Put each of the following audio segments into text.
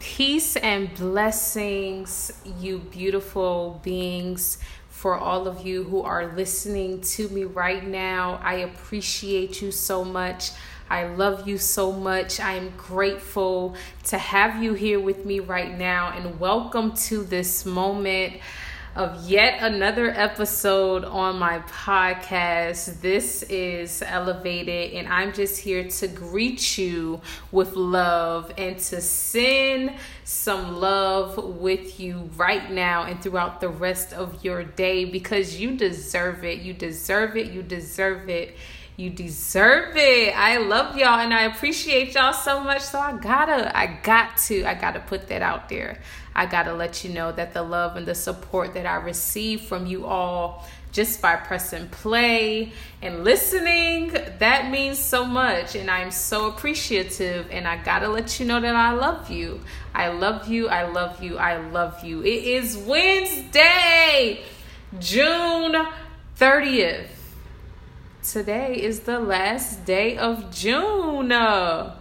Peace and blessings, you beautiful beings. For all of you who are listening to me right now, I appreciate you so much. I love you so much. I am grateful to have you here with me right now, and welcome to this moment of yet another episode on my podcast. This is eLuvated, and I'm just here to greet you with love and to send some love with you right now and throughout the rest of your day because you deserve it. You deserve it. You deserve it. You deserve it. I love y'all and I appreciate y'all so much. So I gotta, I got to, I gotta put that out there. I gotta let you know that the love and the support that I receive from you all just by pressing play and listening, that means so much. And I'm so appreciative. And I gotta let you know that I love you. I love you. I love you. I love you. It is Wednesday, June 30th today is the last day of June. And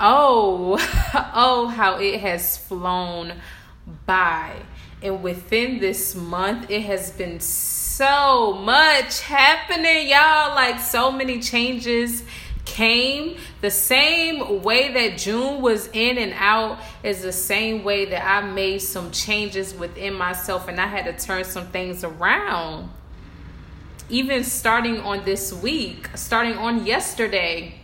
oh, oh, how it has flown by. And within this month, it has been so much happening, y'all. Like, so many changes came. The same way that June was in and out is the same way that I made some changes within myself and I had to turn some things around even starting on this week, starting on yesterday,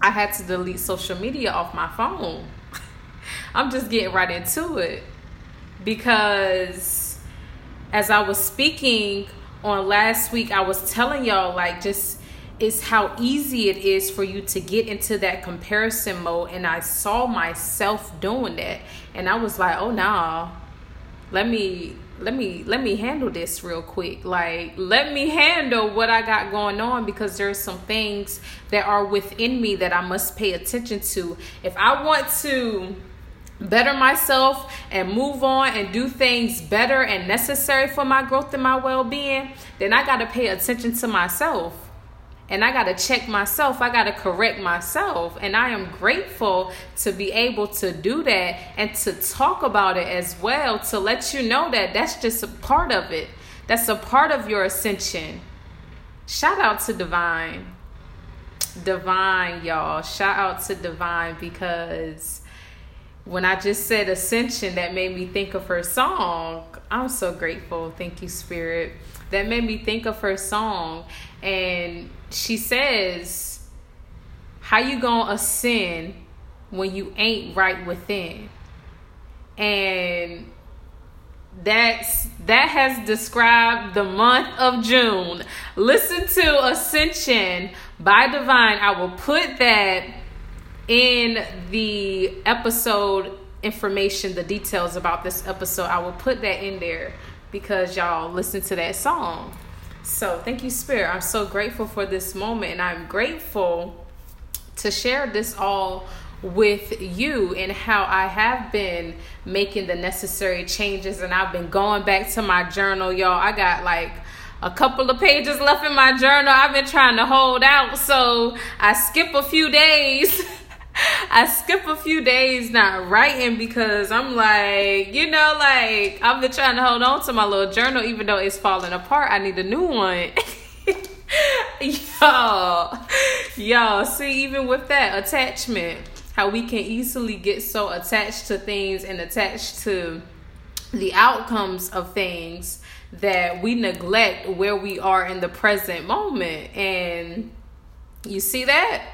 I had to delete social media off my phone. I'm just getting right into it because as I was speaking on last week, I was telling y'all like just it's how easy it is for you to get into that comparison mode and I saw myself doing that and I was like, "Oh nah. Let me let me let me handle this real quick. Like let me handle what i got going on because there's some things that are within me that i must pay attention to. If i want to better myself and move on and do things better and necessary for my growth and my well-being then i got to pay attention to myself and I got to check myself. I got to correct myself. And I am grateful to be able to do that and to talk about it as well to let you know that that's just a part of it. That's a part of your ascension. Shout out to DeeVine. DeeVine, y'all. Shout out to DeeVine because when I just said ascension, that made me think of her song. I'm so grateful. Thank you, Spirit. That made me think of her song. And she says, How you gonna ascend when you ain't right within? And that's that has described the month of June. Listen to Ascension by DeeVine. I will put that in the episode information, the details about this episode. I will put that in there because y'all listen to that song. So, thank you, Spirit. I'm so grateful for this moment, and I'm grateful to share this all with you and how I have been making the necessary changes. And I've been going back to my journal, y'all. I got like a couple of pages left in my journal. I've been trying to hold out, so I skip a few days. I skip a few days not writing because I'm like, you know, like I've been trying to hold on to my little journal even though it's falling apart. I need a new one. y'all, y'all, see, even with that attachment, how we can easily get so attached to things and attached to the outcomes of things that we neglect where we are in the present moment. And you see that?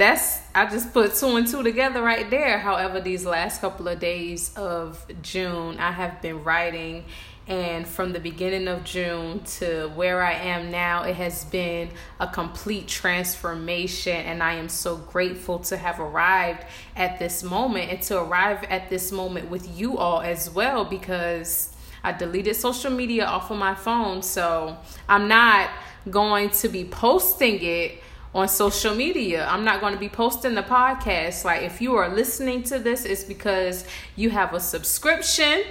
That's I just put two and two together right there. However, these last couple of days of June, I have been writing and from the beginning of June to where I am now, it has been a complete transformation. And I am so grateful to have arrived at this moment and to arrive at this moment with you all as well because I deleted social media off of my phone. So I'm not going to be posting it on social media. I'm not going to be posting the podcast. Like, if you are listening to this, it's because you have a subscription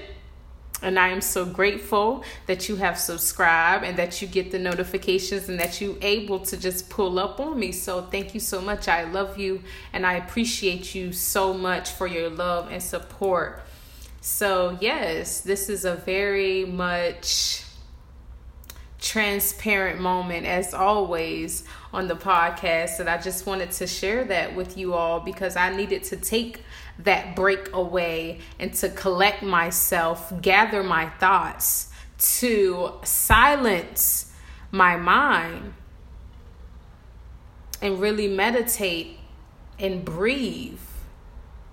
And I am so grateful that you have subscribed and that you get the notifications and that you able to just pull up on me. So thank you so much. I love you and I appreciate you so much for your love and support. So, yes, this is a very much transparent moment as always on the podcast. And I just wanted to share that with you all because I needed to take that break away and to collect myself, gather my thoughts, to silence my mind and really meditate and breathe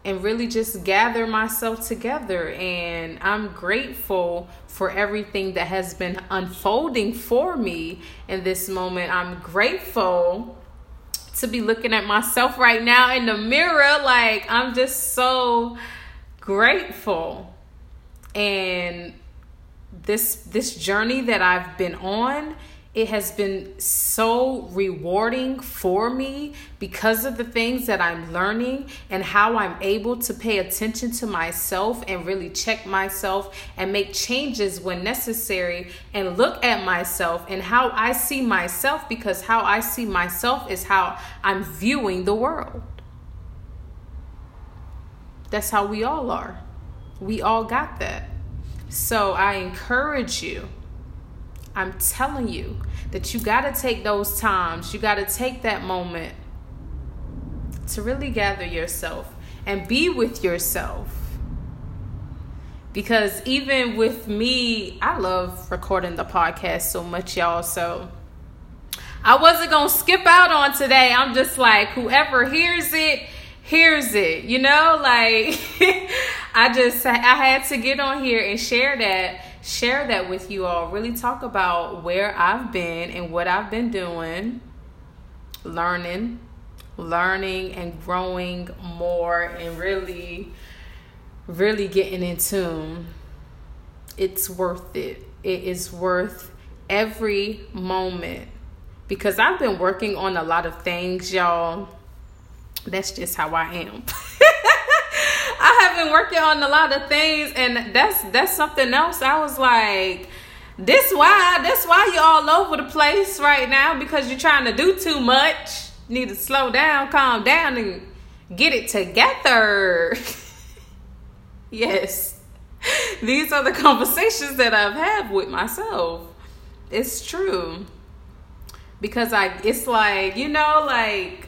and really just gather myself together. And I'm grateful for everything that has been unfolding for me in this moment. I'm grateful to be looking at myself right now in the mirror. Like, I'm just so grateful. And this this journey that I've been on it has been so rewarding for me because of the things that I'm learning and how I'm able to pay attention to myself and really check myself and make changes when necessary and look at myself and how I see myself because how I see myself is how I'm viewing the world. That's how we all are. We all got that. So I encourage you I'm telling you that you got to take those times, you got to take that moment to really gather yourself and be with yourself. Because even with me, I love recording the podcast so much, y'all. So I wasn't going to skip out on today. I'm just like, whoever hears it, hears it, you know? Like, I just, I had to get on here and share that share that with you all. Really talk about where I've been and what I've been doing, learning, learning and growing more and really really getting in tune. It's worth it. It is worth every moment because I've been working on a lot of things, y'all. That's just how I am. Been working on a lot of things, and that's that's something else. I was like, this why this why you're all over the place right now because you're trying to do too much. You need to slow down, calm down, and get it together. yes, these are the conversations that I've had with myself. It's true because I it's like you know like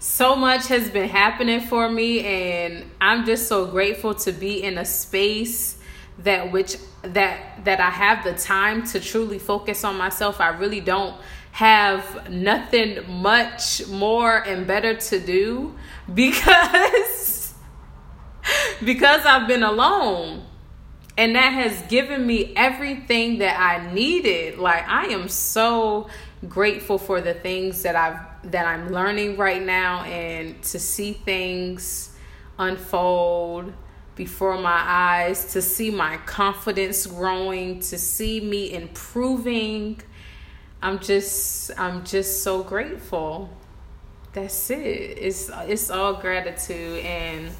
so much has been happening for me and i'm just so grateful to be in a space that which that that i have the time to truly focus on myself. I really don't have nothing much more and better to do because because i've been alone. And that has given me everything that i needed. Like i am so grateful for the things that i've that I'm learning right now and to see things unfold before my eyes, to see my confidence growing, to see me improving. I'm just I'm just so grateful. That's it. It's it's all gratitude and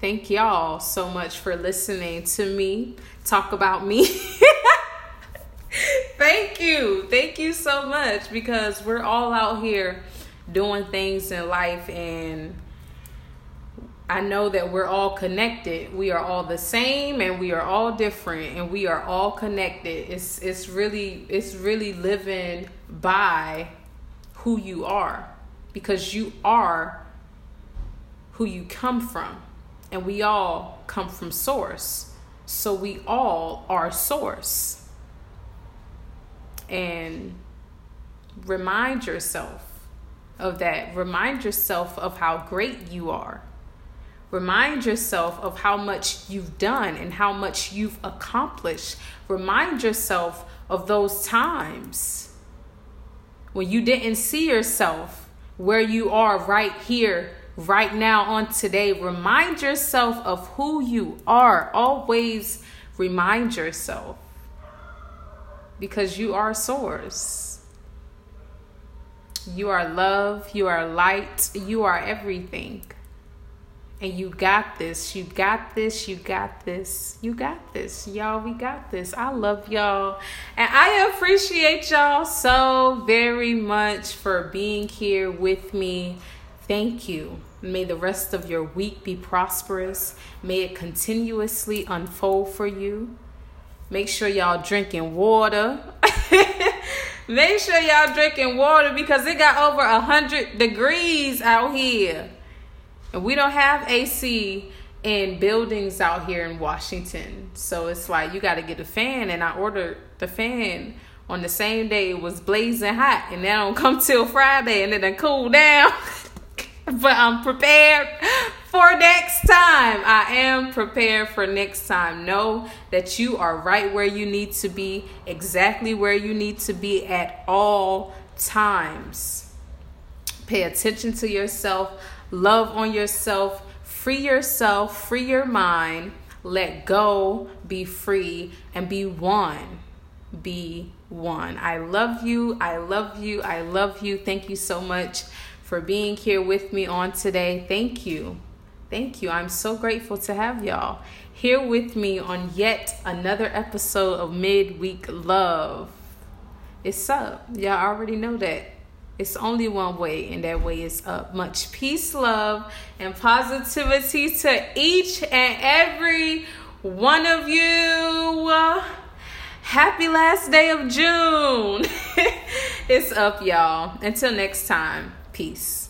thank y'all so much for listening to me talk about me. Thank you. So much because we're all out here doing things in life and I know that we're all connected. We are all the same and we are all different and we are all connected. It's it's really it's really living by who you are because you are who you come from. And we all come from source. So we all are source and remind yourself of that. Remind yourself of how great you are. Remind yourself of how much you've done and how much you've accomplished. Remind yourself of those times when you didn't see yourself where you are right here, right now, on today. Remind yourself of who you are. Always remind yourself because you are source. You are love, you are light, you are everything. And you got this. You got this. You got this. You got this. Y'all, we got this. I love y'all. And I appreciate y'all so very much for being here with me. Thank you. May the rest of your week be prosperous. May it continuously unfold for you. Make sure y'all drinking water. Make sure y'all drinking water because it got over a hundred degrees out here. And we don't have AC in buildings out here in Washington. So it's like you gotta get a fan and I ordered the fan on the same day it was blazing hot and that don't come till Friday and then cool down. but I'm prepared for next time. I am prepared for next time. Know that you are right where you need to be, exactly where you need to be at all times. Pay attention to yourself, love on yourself, free yourself, free your mind, let go, be free, and be one. Be one. I love you. I love you. I love you. Thank you so much for being here with me on today. Thank you. Thank you. I'm so grateful to have y'all here with me on yet another episode of Midweek Love. It's up. Y'all already know that. It's only one way, and that way is up. Much peace, love, and positivity to each and every one of you. Happy last day of June. it's up, y'all. Until next time. Peace.